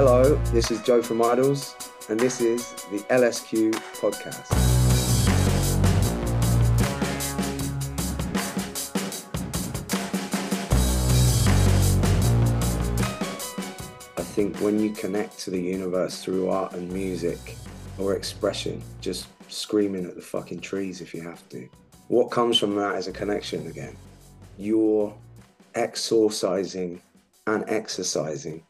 Hello, this is Joe from Idles, and this is the LSQ podcast. I think when you connect to the universe through art and music or expression, just screaming at the fucking trees if you have to, what comes from that is a connection again. You're exorcising and exercising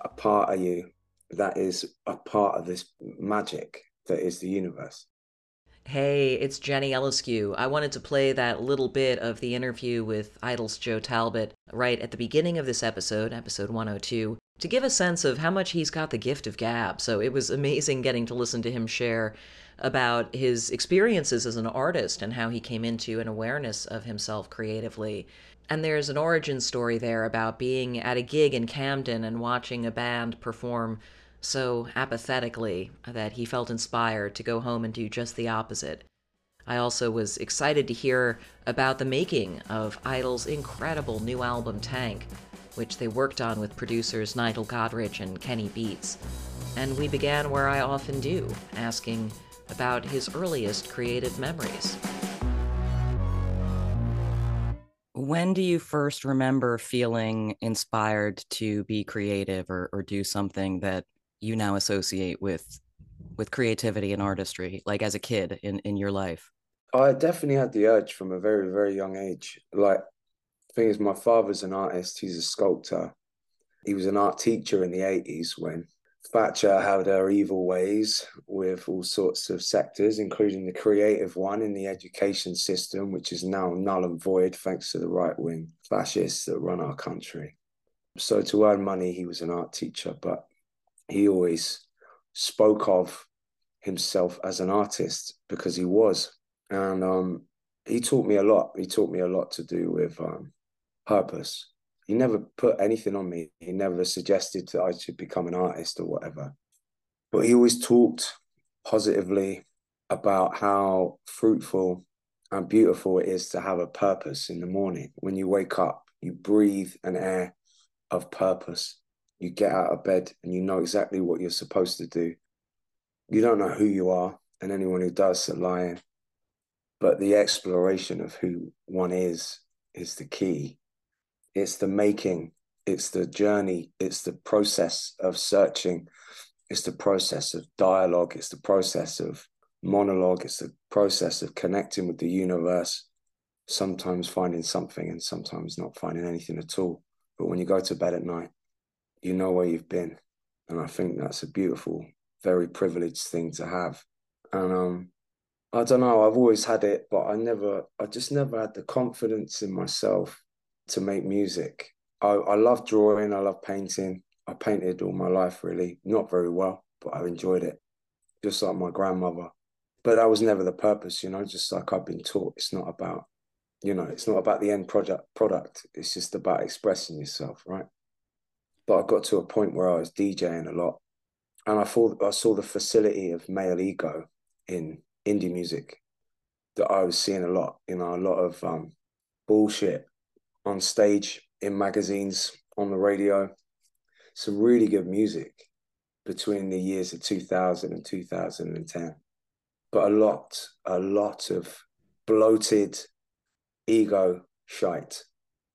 a part of you that is a part of this magic that is the universe. Hey, it's Jenny Eliscu. I wanted to play that little bit of the interview with Idles' Joe Talbot right at the beginning of this episode, episode 102, to give a sense of how much he's got the gift of gab. So it was amazing getting to listen to him share about his experiences as an artist and how he came into an awareness of himself creatively. And there's an origin story there about being at a gig in Camden and watching a band perform so apathetically that he felt inspired to go home and do just the opposite. I also was excited to hear about the making of Idles' incredible new album Tangk, which they worked on with producers Nigel Godrich and Kenny Beats. And we began where I often do, asking about his earliest creative memories. When do you first remember feeling inspired to be creative or, or do something that you now associate with with creativity and artistry, like as a kid in, in your life? I definitely had the urge from a very, very young age. Like, thing is, my father's an artist, he's a sculptor. He was an art teacher in the 80s when Thatcher had her evil ways with all sorts of sectors, including the creative one in the education system, which is now null and void thanks to the right wing fascists that run our country. So, to earn money, he was an art teacher, but he always spoke of himself as an artist because he was. And um, he taught me a lot. He taught me a lot to do with um, purpose he never put anything on me. He never suggested that I should become an artist or whatever. But he always talked positively about how fruitful and beautiful it is to have a purpose in the morning. When you wake up, you breathe an air of purpose. You get out of bed and you know exactly what you're supposed to do. You don't know who you are, and anyone who does are lying. But the exploration of who one is is the key it's the making it's the journey it's the process of searching it's the process of dialogue it's the process of monologue it's the process of connecting with the universe sometimes finding something and sometimes not finding anything at all. But when you go to bed at night you know where you've been. And i think that's a beautiful very privileged thing to have. And um i don't know i've always had it but i never i just never had the confidence in myself to make music. I, I love drawing, I love painting. I painted all my life, really. Not very well, but I enjoyed it, just like my grandmother. But that was never the purpose, you know, just like I've been taught. It's not about, you know, it's not about the end project product. It's just about expressing yourself, right? But I got to a point where I was DJing a lot. And I thought I saw the facility of male ego in indie music that I was seeing a lot, you know, a lot of um, bullshit on stage, in magazines, on the radio. Some really good music between the years of 2000 and 2010. But a lot, a lot of bloated ego shite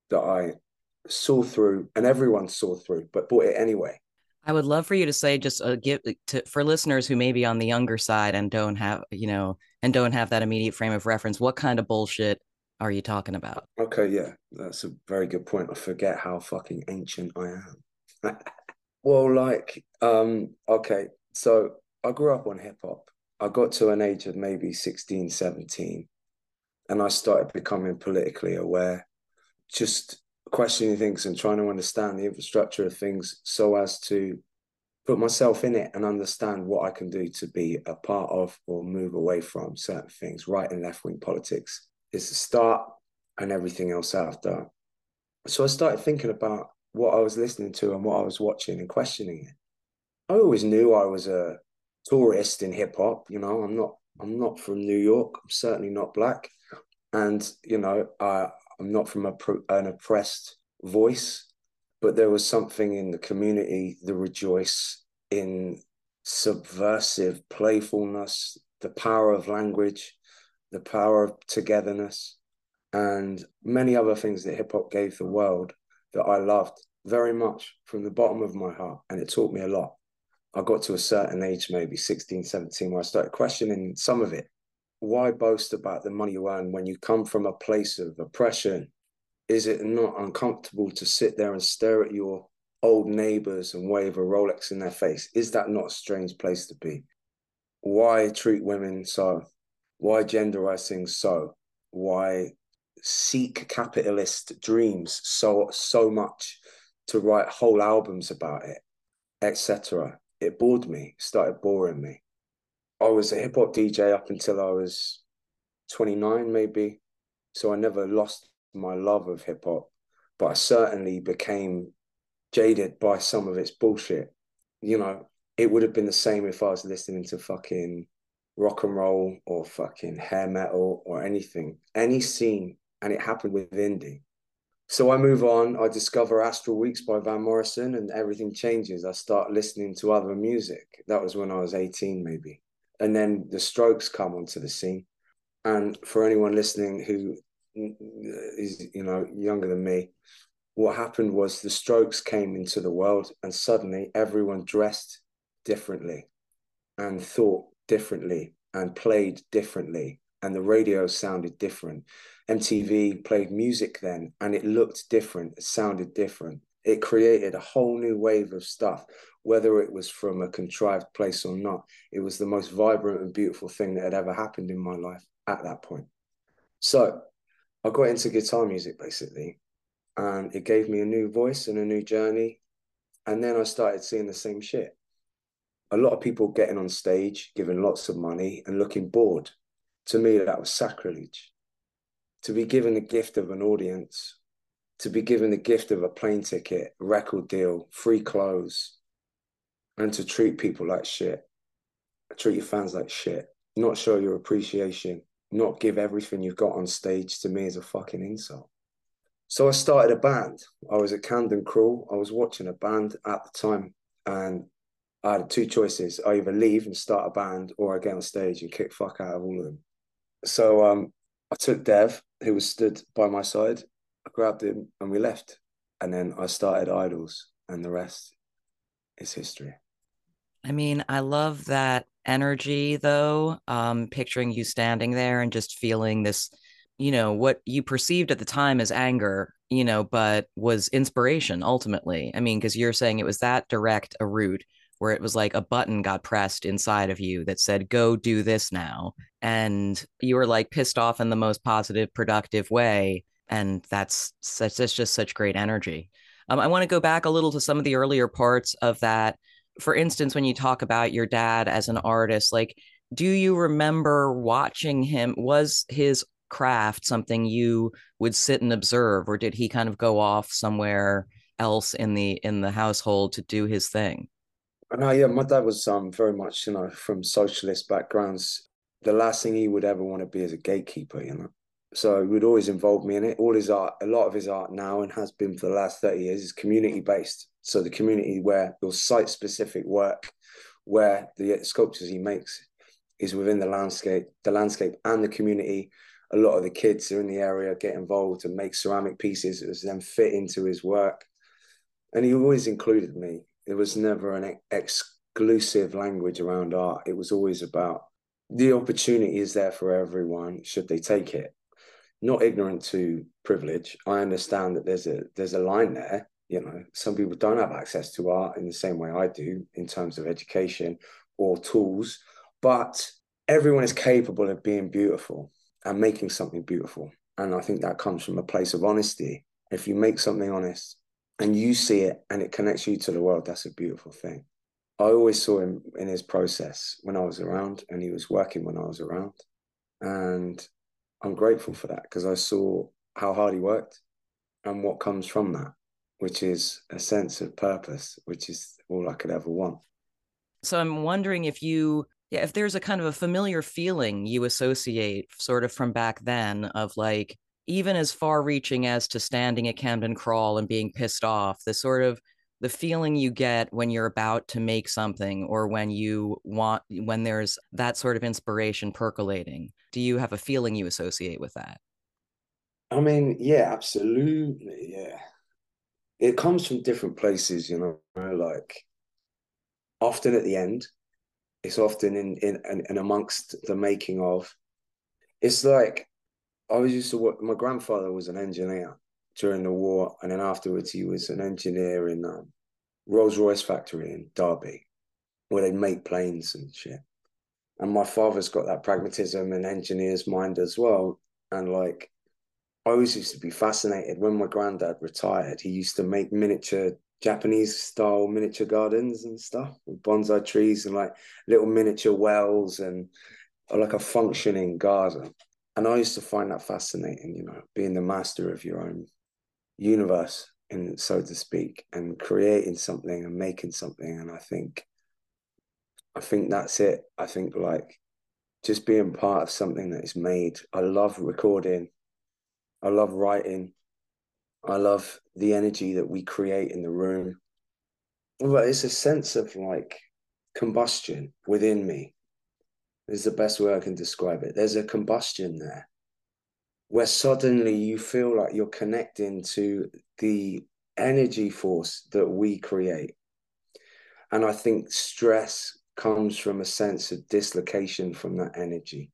that I saw through and everyone saw through, but bought it anyway. I would love for you to say just a give to for listeners who may be on the younger side and don't have, you know, and don't have that immediate frame of reference. What kind of bullshit are you talking about? Okay, yeah, that's a very good point. I forget how fucking ancient I am. well, like, um, okay, so I grew up on hip hop. I got to an age of maybe 16, 17, and I started becoming politically aware, just questioning things and trying to understand the infrastructure of things so as to put myself in it and understand what I can do to be a part of or move away from certain things. Right and left wing politics is the start and everything else after. So I started thinking about what I was listening to and what I was watching and questioning it. I always knew I was a tourist in hip hop. You know, I'm not I'm not from New York. I'm certainly not black, and you know, I I'm not from a, an oppressed voice. But there was something in the community, the rejoice in subversive playfulness, the power of language, the power of togetherness, and many other things that hip hop gave the world that I loved very much from the bottom of my heart. And it taught me a lot. I got to a certain age, maybe 16, 17, where I started questioning some of it. Why boast about the money you earn when you come from a place of oppression? Is it not uncomfortable to sit there and stare at your old neighbors and wave a Rolex in their face? Is that not a strange place to be? Why treat women so? Why genderize things so? Why seek capitalist dreams so so much to write whole albums about it, etc. It bored me, started boring me. I was a hip hop DJ up until I was 29, maybe. So I never lost my love of hip hop, but I certainly became jaded by some of its bullshit. You know, it would have been the same if I was listening to fucking rock and roll or fucking hair metal or anything, any scene, and it happened with indie. So I move on. I discover Astral Weeks by Van Morrison, and everything changes. I start listening to other music. That was when I was 18, maybe. And then the Strokes come onto the scene. And for anyone listening who is, you know, younger than me, what happened was the Strokes came into the world, and suddenly everyone dressed differently, and thought differently, and played differently, and the radio sounded different MTV played music then and it looked different, it sounded different. It created a whole new wave of stuff, whether it was from a contrived place or not. It was the most vibrant and beautiful thing that had ever happened in my life at that point. So I got into guitar music basically, and it gave me a new voice and a new journey. And then I started seeing the same shit. A lot of people getting on stage, giving lots of money and looking bored. To me, that was sacrilege to be given the gift of an audience, to be given the gift of a plane ticket, record deal, free clothes, and to treat people like shit, treat your fans like shit, not show your appreciation, not give everything you've got on stage to me is a fucking insult. So I started a band. I was at Camden Crawl. I was watching a band at the time, and I had two choices: I either leave and start a band, or I get on stage and kick fuck out of all of them. So um, I took Dev, who was stood by my side. I grabbed him and we left. And then I started Idles and the rest is history. I mean, I love that energy though. Um, picturing you standing there and just feeling this, you know, what you perceived at the time as anger, you know, but was inspiration ultimately. I mean, because you're saying it was that direct a route where it was like a button got pressed inside of you that said, go do this now. And you were like pissed off in the most positive, productive way. And that's such, that's just such great energy. Um, I want to go back a little to some of the earlier parts of that. For instance, when you talk about your dad as an artist, like, do you remember watching him? Was his craft something you would sit and observe, or did he kind of go off somewhere else in the in the household to do his thing? No, yeah, my dad was um very much, you know, from socialist backgrounds. The last thing he would ever want to be is a gatekeeper, you know. So he would always involve me in it. All his art, a lot of his art now and has been for the last 30 years is community based. So the community where your site specific work, where the sculptures he makes is within the landscape, the landscape and the community. A lot of the kids are in the area get involved and make ceramic pieces that then fit into his work. And he always included me there was never an exclusive language around art. It was always about the opportunity is there for everyone should they take it. Not ignorant to privilege. I understand that there's a there's a line there. You know, some people don't have access to art in the same way I do in terms of education or tools, but everyone is capable of being beautiful. and making something beautiful. And I think that comes from a place of honesty. If you make something honest and you see it and it connects you to the world, that's a beautiful thing. I always saw him in his process when I was around, and he was working when I was around. And I'm grateful for that because I saw how hard he worked and what comes from that, which is a sense of purpose, which is all I could ever want. So I'm wondering if you yeah, if there's a kind of a familiar feeling you associate sort of from back then of like even as far reaching as to standing at Camden Crawl and being pissed off, the sort of the feeling you get when you're about to make something or when you want when there's that sort of inspiration percolating. Do you have a feeling you associate with that? I mean, yeah, absolutely. Yeah. It comes from different places, you know, like often at the end, it's often in in and amongst the making of. It's like I was used to work. My grandfather was an engineer during the war, and then afterwards he was an engineer in um, Rolls Royce factory in Derby, where they make planes and shit. And my father's got that pragmatism and engineer's mind as well. And like, I always used to be fascinated when my granddad retired. He used to make miniature Japanese style miniature gardens and stuff with bonsai trees and like little miniature wells and like a functioning garden. And I used to find that fascinating, you know, being the master of your own universe, and so to speak, and creating something and making something. And I think, I think that's it. I think like just being part of something that is made. I love recording. I love writing. I love the energy that we create in the room. But it's a sense of like combustion within me. Is the best way I can describe it. There's a combustion there where suddenly you feel like you're connecting to the energy force that we create. And I think stress comes from a sense of dislocation from that energy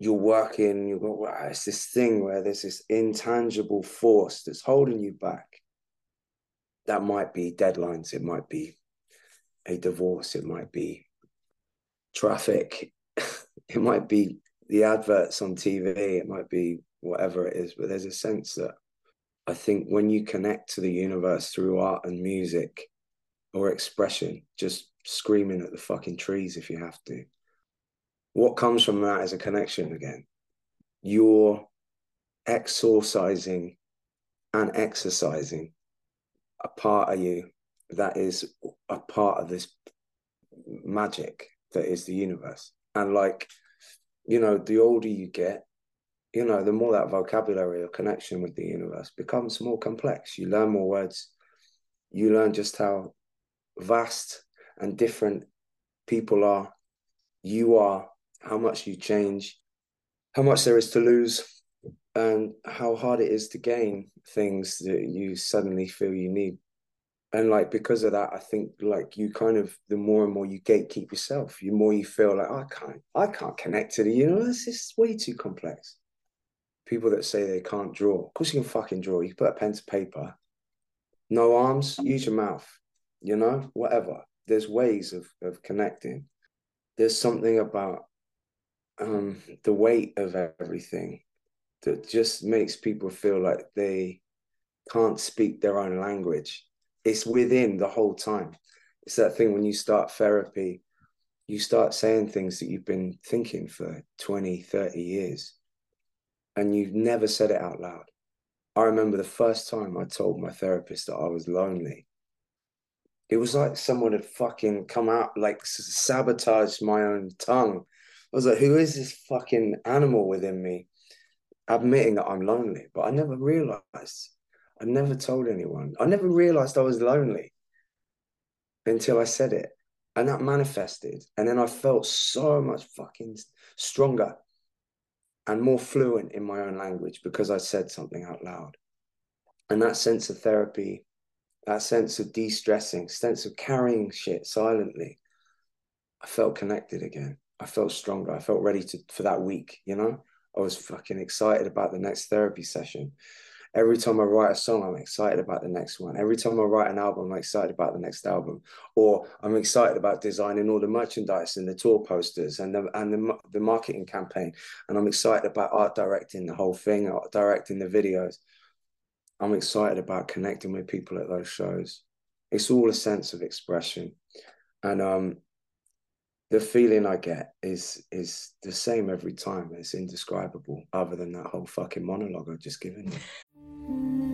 you're working, you go, wow, it's this thing where there's this intangible force that's holding you back. That might be deadlines, it might be a divorce, it might be traffic, it might be the adverts on TV, it might be whatever it is, but there's a sense that I think when you connect to the universe through art and music or expression, just screaming at the fucking trees if you have to. What comes from that is a connection again. You're exorcising and exercising a part of you that is a part of this magic that is the universe. And like, you know, the older you get, you know, the more that vocabulary or connection with the universe becomes more complex. You learn more words. You learn just how vast and different people are. You are how much you change, how much there is to lose, and how hard it is to gain things that you suddenly feel you need. And like because of that, I think like you kind of the more and more you gatekeep yourself, the more you feel like I can't, I can't connect to the universe. It's way too complex. People that say they can't draw, of course you can fucking draw. You put a pen to paper. No arms, use your mouth. You know, whatever. There's ways of of connecting. There's something about um, the weight of everything that just makes people feel like they can't speak their own language. It's within the whole time. It's that thing when you start therapy, you start saying things that you've been thinking for 20, 30 years, and you've never said it out loud. I remember the first time I told my therapist that I was lonely. It was like someone had fucking come out, like sabotaged my own tongue I was like, who is this fucking animal within me admitting that I'm lonely? But I never realized. I never told anyone. I never realized I was lonely until I said it. And that manifested. And then I felt so much fucking stronger and more fluent in my own language because I said something out loud. And that sense of therapy, that sense of de stressing, sense of carrying shit silently, I felt connected again. I felt stronger. I felt ready to for that week, you know? I was fucking excited about the next therapy session. Every time I write a song, I'm excited about the next one. Every time I write an album, I'm excited about the next album. Or I'm excited about designing all the merchandise and the tour posters and the and the, the marketing campaign. And I'm excited about art directing the whole thing, art directing the videos. I'm excited about connecting with people at those shows. It's all a sense of expression. And um the feeling I get is is the same every time. It's indescribable, other than that whole fucking monologue I've just given you.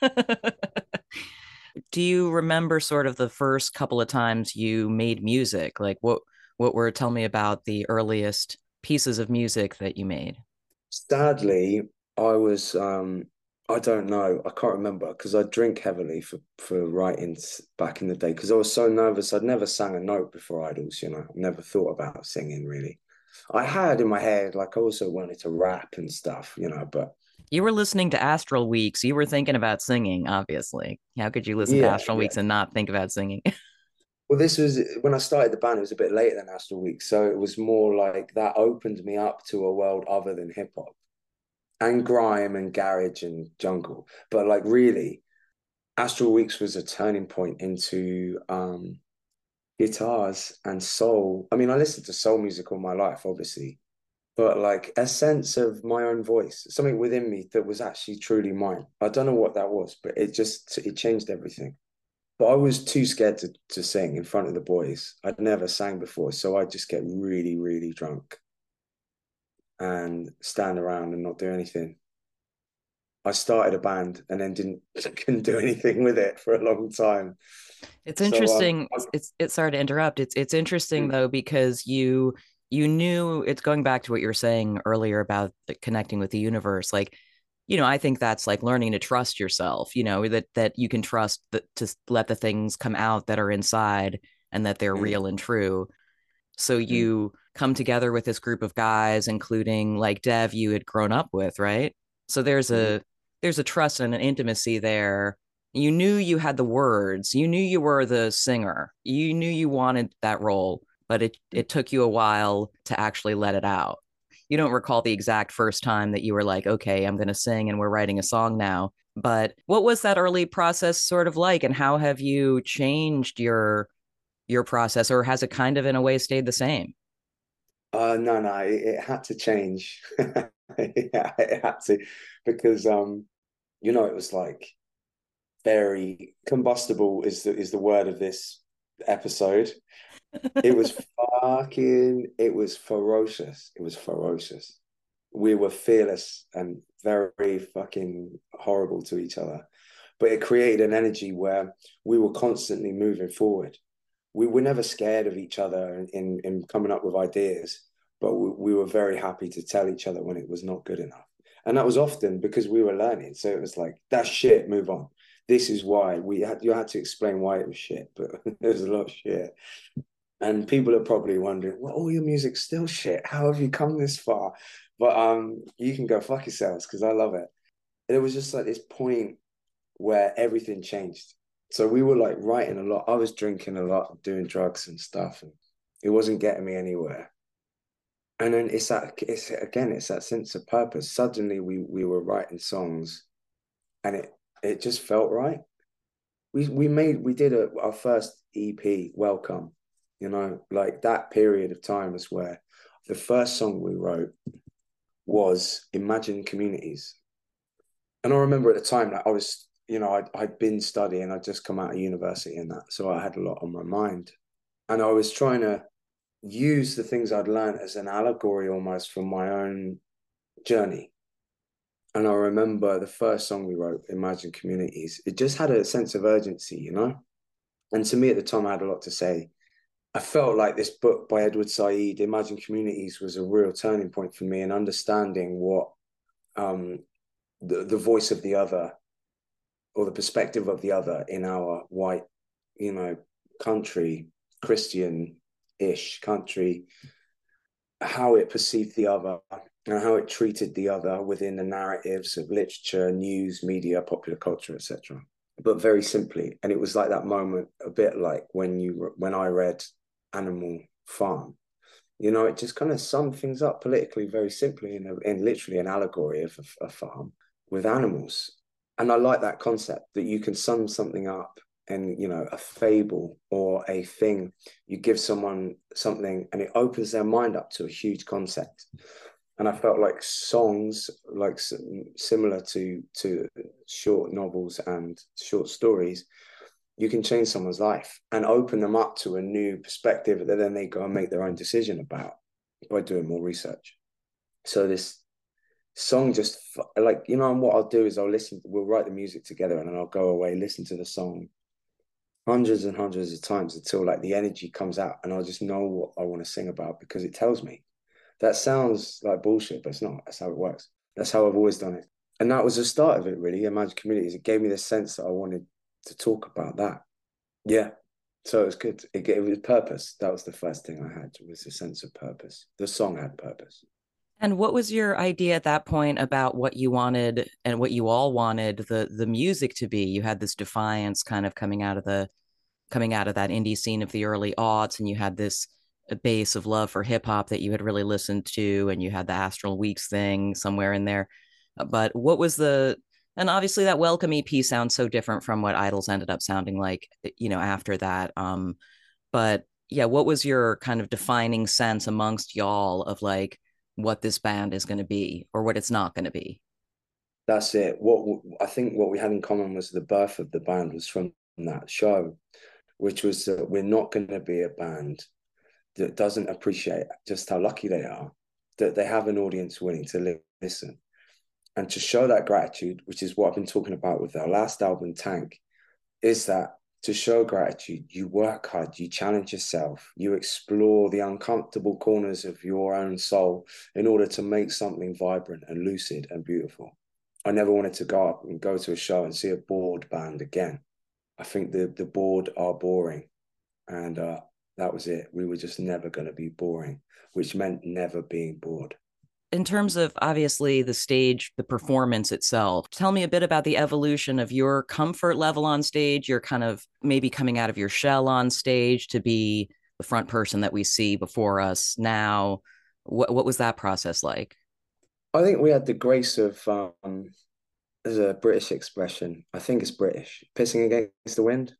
Do you remember sort of the first couple of times you made music? Like what what were tell me about the earliest pieces of music that you made? Sadly, I was um I don't know. I can't remember because I drink heavily for for writing back in the day because I was so nervous. I'd never sang a note before Idles. You know, never thought about singing really. I had in my head like I also wanted to rap and stuff. You know, but you were listening to Astral Weeks. You were thinking about singing. Obviously, how could you listen yeah, to Astral yeah. Weeks and not think about singing? well, this was when I started the band. It was a bit later than Astral Weeks, so it was more like that opened me up to a world other than hip hop and grime and garage and jungle. But like really, Astral Weeks was a turning point into um, guitars and soul. I mean, I listened to soul music all my life, obviously, but like a sense of my own voice, something within me that was actually truly mine. I don't know what that was, but it just it changed everything. But I was too scared to to sing in front of the boys. I'd never sang before, so I just get really, really drunk and stand around and not do anything. I started a band and then didn't couldn't do anything with it for a long time. It's interesting. So, um, it's it's sorry to interrupt. It's it's interesting mm. though because you you knew it's going back to what you were saying earlier about connecting with the universe. Like, you know, I think that's like learning to trust yourself. You know that that you can trust that to let the things come out that are inside and that they're mm. real and true. So mm. you come together with this group of guys, including like Dev you had grown up with, right? So there's a mm-hmm. there's a trust and an intimacy there. You knew you had the words. You knew you were the singer. You knew you wanted that role, but it it took you a while to actually let it out. You don't recall the exact first time that you were like, "Okay, I'm going to sing and we're writing a song now." But what was that early process sort of like and how have you changed your your process or has it kind of in a way stayed the same? Uh, no, no, it, it had to change. yeah, it had to because um, you know, it was like very combustible is the is the word of this episode. It was fucking it was ferocious. It was ferocious. We were fearless and very fucking horrible to each other. But it created an energy where we were constantly moving forward we were never scared of each other in, in coming up with ideas, but we, we were very happy to tell each other when it was not good enough. And that was often because we were learning. So it was like, that's shit, move on. This is why we had you had to explain why it was shit, but there was a lot of shit. And people are probably wondering, well, all your music's still shit. How have you come this far? But um, you can go fuck yourselves because I love it. And it was just like this point where everything changed so we were like writing a lot. I was drinking a lot, doing drugs and stuff, and it wasn't getting me anywhere. And then it's that it's again, it's that sense of purpose. Suddenly we we were writing songs and it it just felt right. We we made we did a, our first EP, Welcome, you know, like that period of time is where the first song we wrote was Imagine Communities. And I remember at the time that I was you know, I'd, I'd been studying, I'd just come out of university and that. So I had a lot on my mind. And I was trying to use the things I'd learned as an allegory almost from my own journey. And I remember the first song we wrote, Imagine Communities, it just had a sense of urgency, you know? And to me at the time, I had a lot to say. I felt like this book by Edward Said, Imagine Communities, was a real turning point for me in understanding what um, the, the voice of the other or the perspective of the other in our white, you know, country, Christian ish country, how it perceived the other and how it treated the other within the narratives of literature, news, media, popular culture, etc. But very simply, and it was like that moment, a bit like when you when I read Animal Farm. You know, it just kind of summed things up politically very simply in, a, in literally an allegory of a, a farm with animals. And I like that concept that you can sum something up and you know a fable or a thing you give someone something and it opens their mind up to a huge concept and i felt like songs like similar to to short novels and short stories you can change someone's life and open them up to a new perspective that then they go and make their own decision about by doing more research so this song just like you know and what i'll do is i'll listen we'll write the music together and then i'll go away listen to the song hundreds and hundreds of times until like the energy comes out and I'll just know what I want to sing about because it tells me. That sounds like bullshit, but it's not. That's how it works. That's how I've always done it. And that was the start of it, really. Imagine communities. It gave me the sense that I wanted to talk about that. Yeah. So it was good. It gave it purpose. That was the first thing I had was a sense of purpose. The song had purpose. And what was your idea at that point about what you wanted and what you all wanted the the music to be? You had this defiance kind of coming out of the coming out of that indie scene of the early aughts, and you had this base of love for hip hop that you had really listened to, and you had the Astral Weeks thing somewhere in there. Uh, but what was the and obviously that welcome EP sounds so different from what Idles ended up sounding like, eh, you know, after that. Um, but yeah, what was your kind of defining sense amongst y'all of like what this band is going to be or what it's not going to be. That's it. What I think what we had in common was the birth of the band was from that show, which was that we're not going to be a band that doesn't appreciate just how lucky they are that they have an audience willing to listen and to show that gratitude, which is what I've been talking about with our last album, Tangk, is that to show gratitude, you work hard, you challenge yourself, you explore the uncomfortable corners of your own soul in order to make something vibrant and lucid and beautiful. I never wanted to go up and go to a show and see a bored band again. I think the the bored are boring, and uh, that was it. We were just never going to be boring, which meant never being bored in terms of obviously the stage, the performance itself, tell me a bit about the evolution of your comfort level on stage. You're kind of maybe coming out of your shell on stage to be the front person that we see before us now. What what was that process like? I think we had the grace of um, there's a British expression. I think it's British. Pissing against the wind.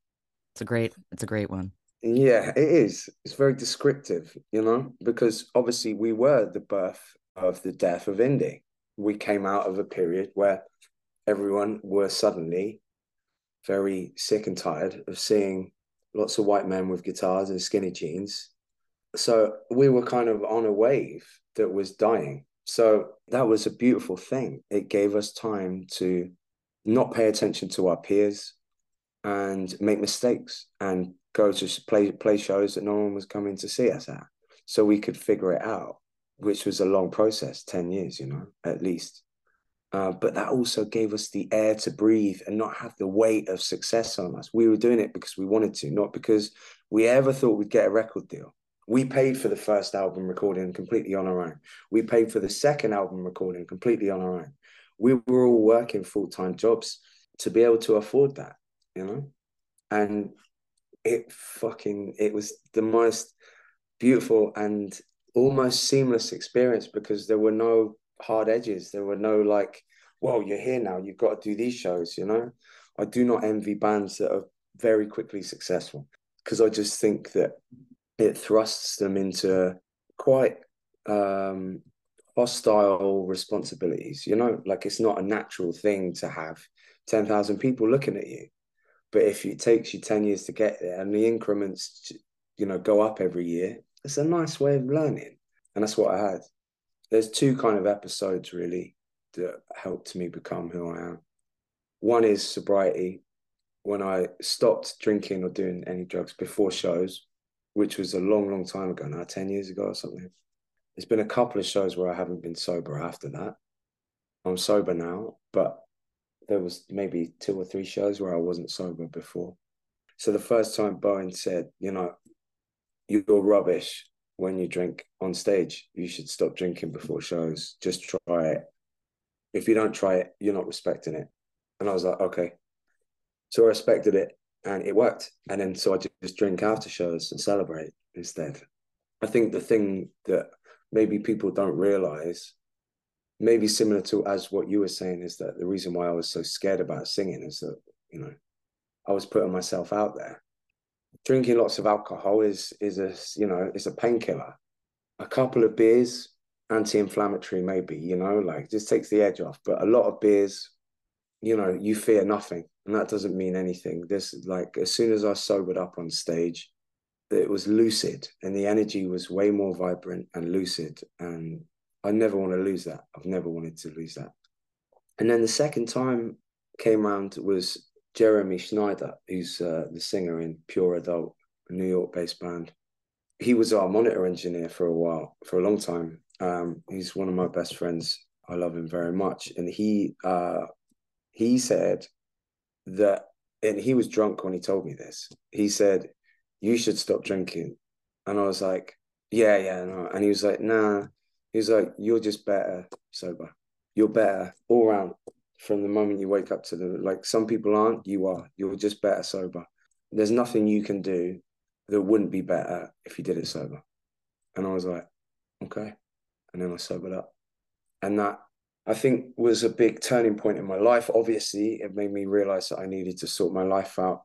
It's a great. It's a great one. Yeah, it is. It's very descriptive, you know, because obviously we were the birth of the death of indie. We came out of a period where everyone were suddenly very sick and tired of seeing lots of white men with guitars and skinny jeans. So we were kind of on a wave that was dying. So that was a beautiful thing. It gave us time to not pay attention to our peers and make mistakes and go to play play shows that no one was coming to see us at. So we could figure it out which was a long process 10 years you know at least. Uh, but that also gave us the air to breathe and not have the weight of success on us. We were doing it because we wanted to not because we ever thought we'd get a record deal. We paid for the first album recording completely on our own. We paid for the second album recording completely on our own. We were all working full-time jobs to be able to afford that you know? And it fucking it was the most beautiful and almost seamless experience because there were no hard edges. There were no like, well, you're here now. You've got to do these shows. You know, I do not envy bands that are very quickly successful because I just think that it thrusts them into quite um, hostile responsibilities. You know, like it's not a natural thing to have ten thousand people looking at you. But if it takes you ten years to get there, and the increments, you know, go up every year, it's a nice way of learning. And that's what I had. There's two kind of episodes really that helped me become who I am. One is sobriety, when I stopped drinking or doing any drugs before shows, which was a long, long time ago now, 10 years ago or something. There's been a couple of shows where I haven't been sober after that. I'm sober now, but there was maybe two or three shows where I wasn't sober before. So the first time Bowen said, you know, you're rubbish when you drink on stage. You should stop drinking before shows. Just try it. If you don't try it, you're not respecting it. And I was like, okay. So I respected it and it worked. And then so I just drink after shows and celebrate instead. I think the thing that maybe people don't realize, maybe similar to as what you were saying, is that the reason why I was so scared about singing is that, you know, I was putting myself out there. Drinking lots of alcohol is is a you know, it's a painkiller. A couple of beers, anti-inflammatory maybe, you know, like just takes the edge off. But a lot of beers, you know, you fear nothing. And that doesn't mean anything. This like as soon as I sobered up on stage, it was lucid and the energy was way more vibrant and lucid. And I never want to lose that. I've never wanted to lose that. And then the second time came around was Jeremy Schneider, who's uh, the singer in Pure Adult, a New York based band. He was our monitor engineer for a while, for a long time. Um, he's one of my best friends. I love him very much. And he uh, he said that, and he was drunk when he told me this. He said, you should stop drinking. And I was like, yeah, yeah, no. And he was like, nah. He was like, you're just better sober. You're better all around from the moment you wake up to the like some people aren't, you are. You're just better sober. There's nothing you can do that wouldn't be better if you did it sober. And I was like, okay. And then I sobered up. And that I think was a big turning point in my life. Obviously, it made me realize that I needed to sort my life out,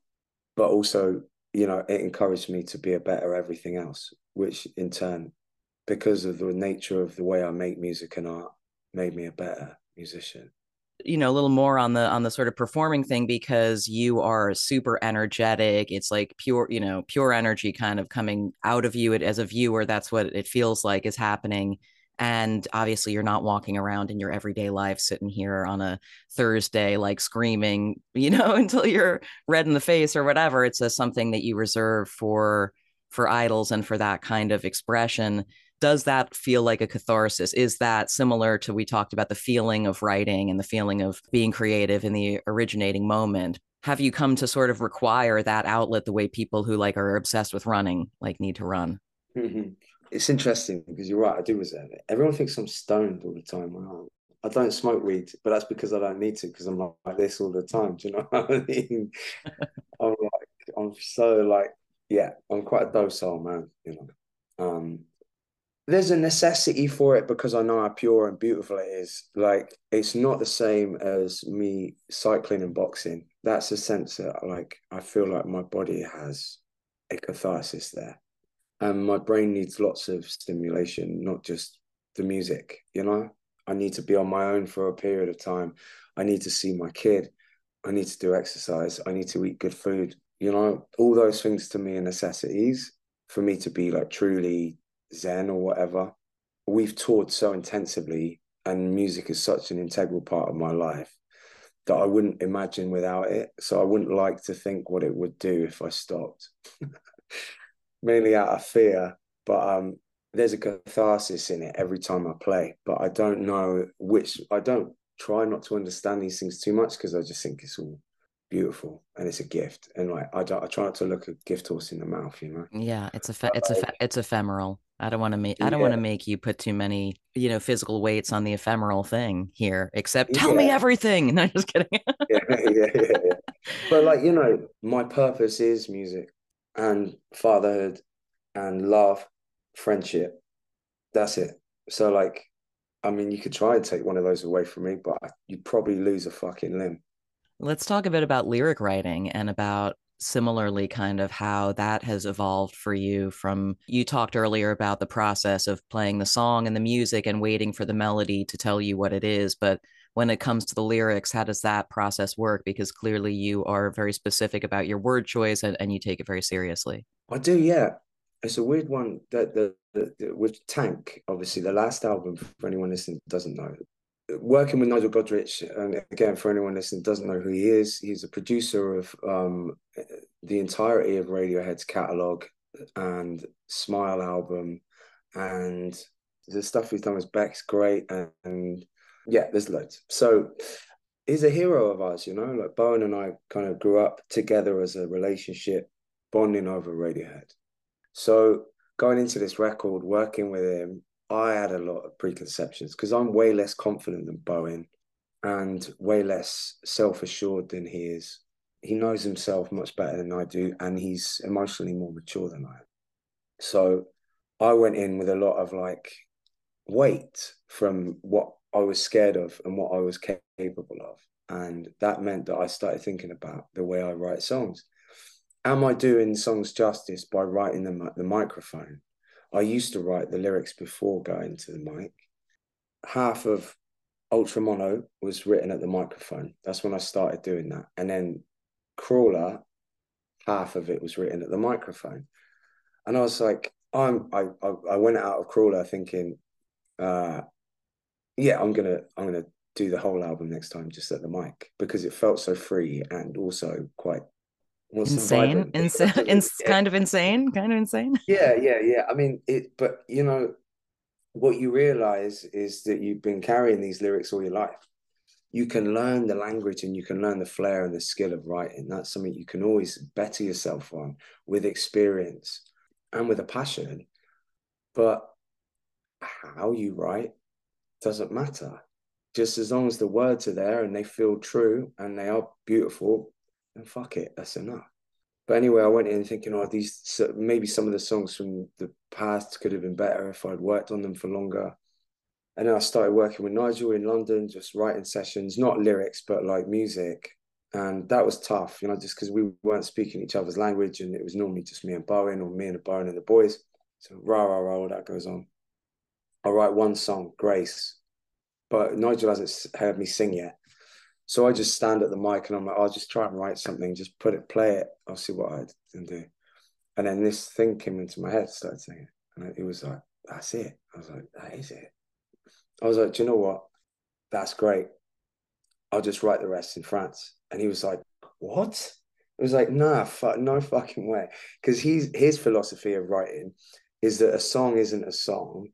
but also you know, it encouraged me to be a better everything else, which in turn, because of the nature of the way I make music and art, made me a better musician you know a little more on the on the sort of performing thing because you are super energetic. It's like pure you know pure energy kind of coming out of you as a viewer. That's what it feels like is happening. And obviously you're not walking around in your everyday life sitting here on a thursday like screaming you know until you're red in the face or whatever. It's a something that you reserve for for Idles and for that kind of expression does that feel like a catharsis is that similar to we talked about the feeling of writing and the feeling of being creative in the originating moment have you come to sort of require that outlet the way people who like are obsessed with running like need to run mm-hmm it's interesting because you're right. I do reserve it. Everyone thinks I'm stoned all the time. I don't smoke weed, but that's because I don't need to because I'm like this all the time. Do you know what I mean? I'm like, I'm so like, yeah, I'm quite a docile man. You know, um, there's a necessity for it because I know how pure and beautiful it is. Like, it's not the same as me cycling and boxing. That's a sense that, like, I feel like my body has a catharsis there and my brain needs lots of stimulation, not just the music. You know, I need to be on my own for a period of time. I need to see my kid. I need to do exercise. I need to eat good food. You know, all those things to me are necessities for me to be like truly zen or whatever. We've toured so intensively, and music is such an integral part of my life that I wouldn't imagine without it. So I wouldn't like to think what it would do if I stopped. mainly out of fear, but um, there's a catharsis in it every time I play. But I don't know which. I don't try not to understand these things too much because I just think it's all beautiful and it's a gift. And like I don't, I try not to look a gift horse in the mouth. You know. Yeah, it's a it's a it's ephemeral. I don't want to make I don't yeah. want to make you put too many you know physical weights on the ephemeral thing here. Except tell yeah. me everything. No, just kidding. yeah, yeah, yeah, yeah. But like you know, my purpose is music and fatherhood and love, friendship. That's it. So like, I mean, you could try and take one of those away from me, but you'd probably lose a fucking limb. Let's talk a bit about lyric writing and about similarly kind of how that has evolved for you from you talked earlier about the process of playing the song and the music and waiting for the melody to tell you what it is but when it comes to the lyrics how does that process work? Because clearly you are very specific about your word choice and, and you take it very seriously. I do yeah. It's a weird one that the, the, the, with Tangk obviously the last album for anyone listening doesn't know working with nigel godrich and again for anyone listening doesn't know who he is he's a producer of um, the entirety of radiohead's catalog and smile album and the stuff he's done with beck's great and, and yeah, there's loads. So he's a hero of ours, you know. Like Bowen and I kind of grew up together as a relationship, bonding over Radiohead. So going into this record, working with him, I had a lot of preconceptions because I'm way less confident than Bowen and way less self assured than he is. He knows himself much better than I do, and he's emotionally more mature than I am. So I went in with a lot of like weight from what I was scared of and what I was capable of. And that meant that I started thinking about the way I write songs. Am I doing songs justice by writing them at the microphone? I used to write the lyrics before going to the mic. Half of Ultra Mono was written at the microphone. That's when I started doing that. And then Crawler, half of it was written at the microphone. And I was like, I'm I I, went out of Crawler thinking, uh, yeah, I'm gonna I'm gonna do the whole album next time just at the mic because it felt so free and also quite insane? insane it's yeah. kind of insane? Kind of insane? Yeah yeah yeah. I mean it but you know what you realize is that you've been carrying these lyrics all your life. You can learn the language and you can learn the flair and the skill of writing. That's something you can always better yourself on with experience and with a passion. But how you write doesn't matter. Just as long as the words are there and they feel true and they are beautiful and fuck it, that's enough. But anyway, I went in thinking, oh, these maybe some of the songs from the past could have been better if I'd worked on them for longer. And then I started working with Nigel in London, just writing sessions, not lyrics, but like music. And that was tough, you know, just because we weren't speaking each other's language and it was normally just me and Bowen or me and Bowen and the boys. So rah, rah, rah, all that goes on. I write one song, Grace, but Nigel hasn't heard me sing yet. So I just stand at the mic and I'm like, I'll just try and write something, just put it, play it. I'll see what I can do. And then this thing came into my head, started singing. And it was like, that's it. I was like, that is it. I was like, do you know what? That's great. I'll just write the rest in France. And he was like, what? It was like, nah, fuck, no fucking way. Because he's his philosophy of writing is that a song isn't a song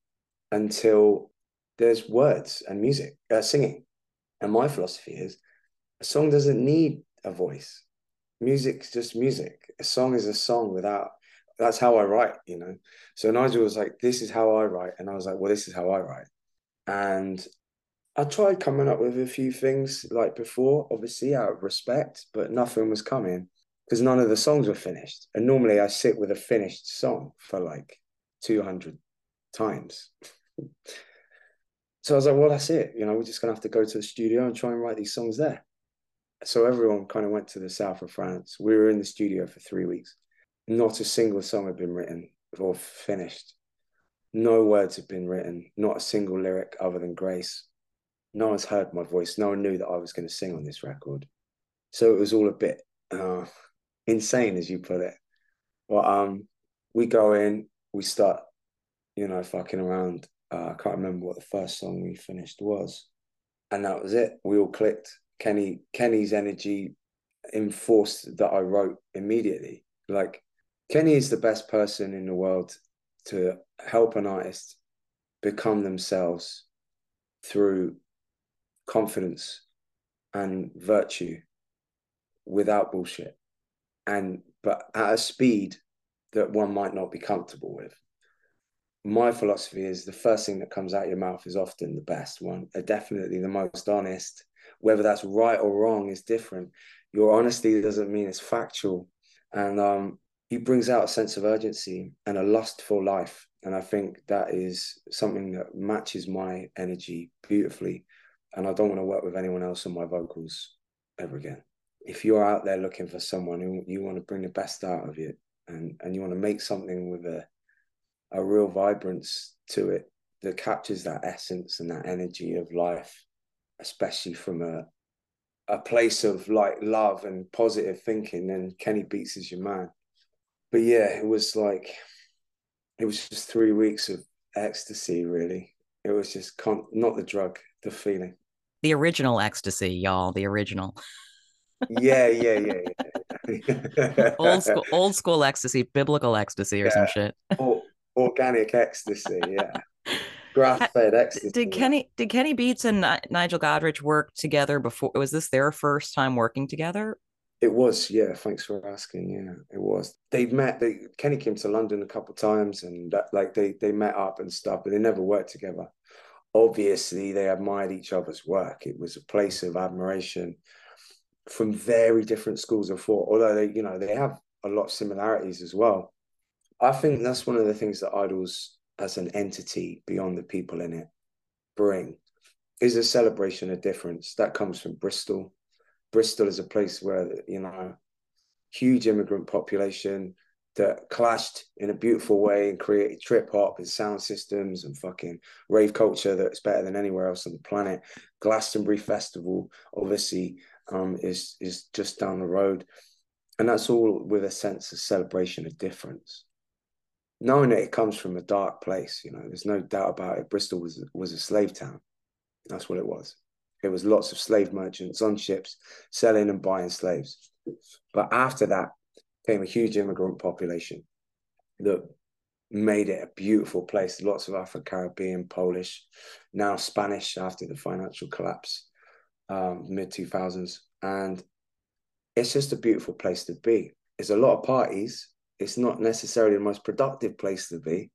until there's words and music, uh, singing. And my philosophy is a song doesn't need a voice. Music's just music. A song is a song without that's how I write, you know. So Nigel was like, This is how I write. And I was like, Well, this is how I write. And I tried coming up with a few things like before, obviously out of respect, but nothing was coming because none of the songs were finished. And normally I sit with a finished song for like 200 times. So I was like, well, that's it. You know, we're just gonna have to go to the studio and try and write these songs there. So everyone kind of went to the south of France. We were in the studio for three weeks. Not a single song had been written or finished. No words had been written. Not a single lyric other than Grace. No one's heard my voice. No one knew that I was going to sing on this record. So it was all a bit uh, insane, as you put it. But um, we go in, we start, you know, fucking around uh, I can't remember what the first song we finished was, and that was it. We all clicked. Kenny Kenny's energy enforced that I wrote immediately. Like Kenny is the best person in the world to help an artist become themselves through confidence and virtue without bullshit and but at a speed that one might not be comfortable with my philosophy is the first thing that comes out your mouth is often the best one, uh, definitely the most honest. Whether that's right or wrong is different. Your honesty doesn't mean it's factual. And um, he brings out a sense of urgency and a lust for life. And I think that is something that matches my energy beautifully. And I don't want to work with anyone else on my vocals ever again. If you're out there looking for someone who you want to bring the best out of you and, and you want to make something with a a real vibrance to it that captures that essence and that energy of life, especially from a a place of like love and positive thinking. And Kenny Beats is your man. But yeah, it was like it was just three weeks of ecstasy. Really, it was just con- not the drug, the feeling. The original ecstasy, y'all. The original. yeah, yeah, yeah, yeah. old school, old school ecstasy, biblical ecstasy, or yeah. some shit. Or, organic ecstasy. Yeah. grass fed uh, ecstasy. Did Kenny did Kenny Beats and Nigel Godrich work together before? Was this their first time working together? It was, yeah. Thanks for asking. Yeah, it was. They'd met. They Kenny came to London a couple times, and that, like they they met up and stuff, but they never worked together. Obviously, they admired each other's work. It was a place of admiration from very different schools of thought. Although they, you know, they have a lot of similarities as well. I think that's one of the things that Idles as an entity beyond the people in it bring is a celebration of difference that comes from Bristol. Bristol is a place where you know huge immigrant population that clashed in a beautiful way and created trip hop and sound systems and fucking rave culture that's better than anywhere else on the planet. Glastonbury Festival obviously um, is is just down the road, and that's all with a sense of celebration of difference knowing that it comes from a dark place, you know, there's no doubt about it. Bristol was was a slave town. That's what it was. It was lots of slave merchants on ships selling and buying slaves. But after that came a huge immigrant population that made it a beautiful place. Lots of Afro Caribbean, Polish, now Spanish after the financial collapse, um, mid 2000s. And it's just a beautiful place to be. There's a lot of parties, it's not necessarily the most productive place to be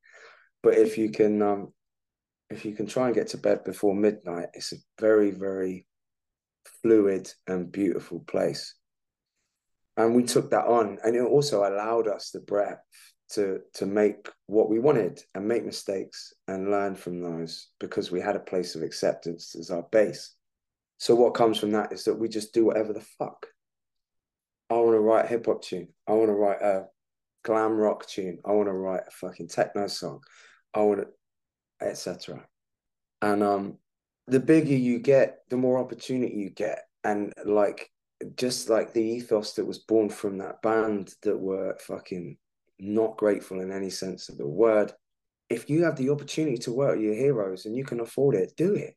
but if you can um if you can try and get to bed before midnight it's a very very fluid and beautiful place. And we took that on and it also allowed us the breath to to make what we wanted and make mistakes and learn from those because we had a place of acceptance as our base. So what comes from that is that we just do whatever the fuck. I want to write a hip-hop tune. I want to write a glam rock tune. I want to write a fucking techno song. I want to, etc. And um, the bigger you get, the more opportunity you get, and like just like the ethos that was born from that band that were fucking not grateful in any sense of the word. If you have the opportunity to work with your heroes and you can afford it, do it.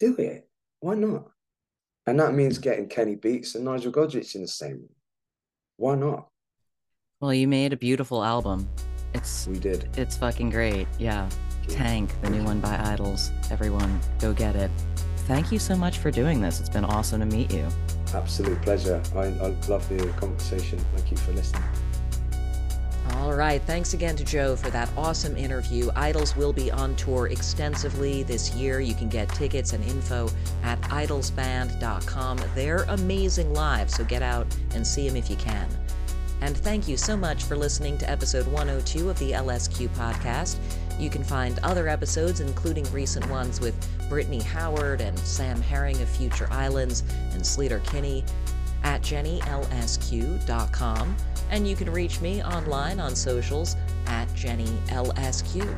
Do it. Why not? And that means getting Kenny Beats and Nigel Godrich in the same room. Why not? Well, you made a beautiful album. It's we did. It's fucking great. Yeah. Tangk, the new one by Idles. Everyone, go get it. Thank you so much for doing this. It's been awesome to meet you. Absolute pleasure. I, I love the conversation. Thank you for listening. All right. Thanks again to Joe for that awesome interview. Idles will be on tour extensively this year. You can get tickets and info at idlesband.com. They're amazing live, so get out and see them if you can. And thank you so much for listening to episode 102 of the LSQ podcast. You can find other episodes, including recent ones with Brittany Howard and Sam Herring of Future Islands and Sleater-Kinney, at jennylsq.com. And you can reach me online on socials at jennylsq.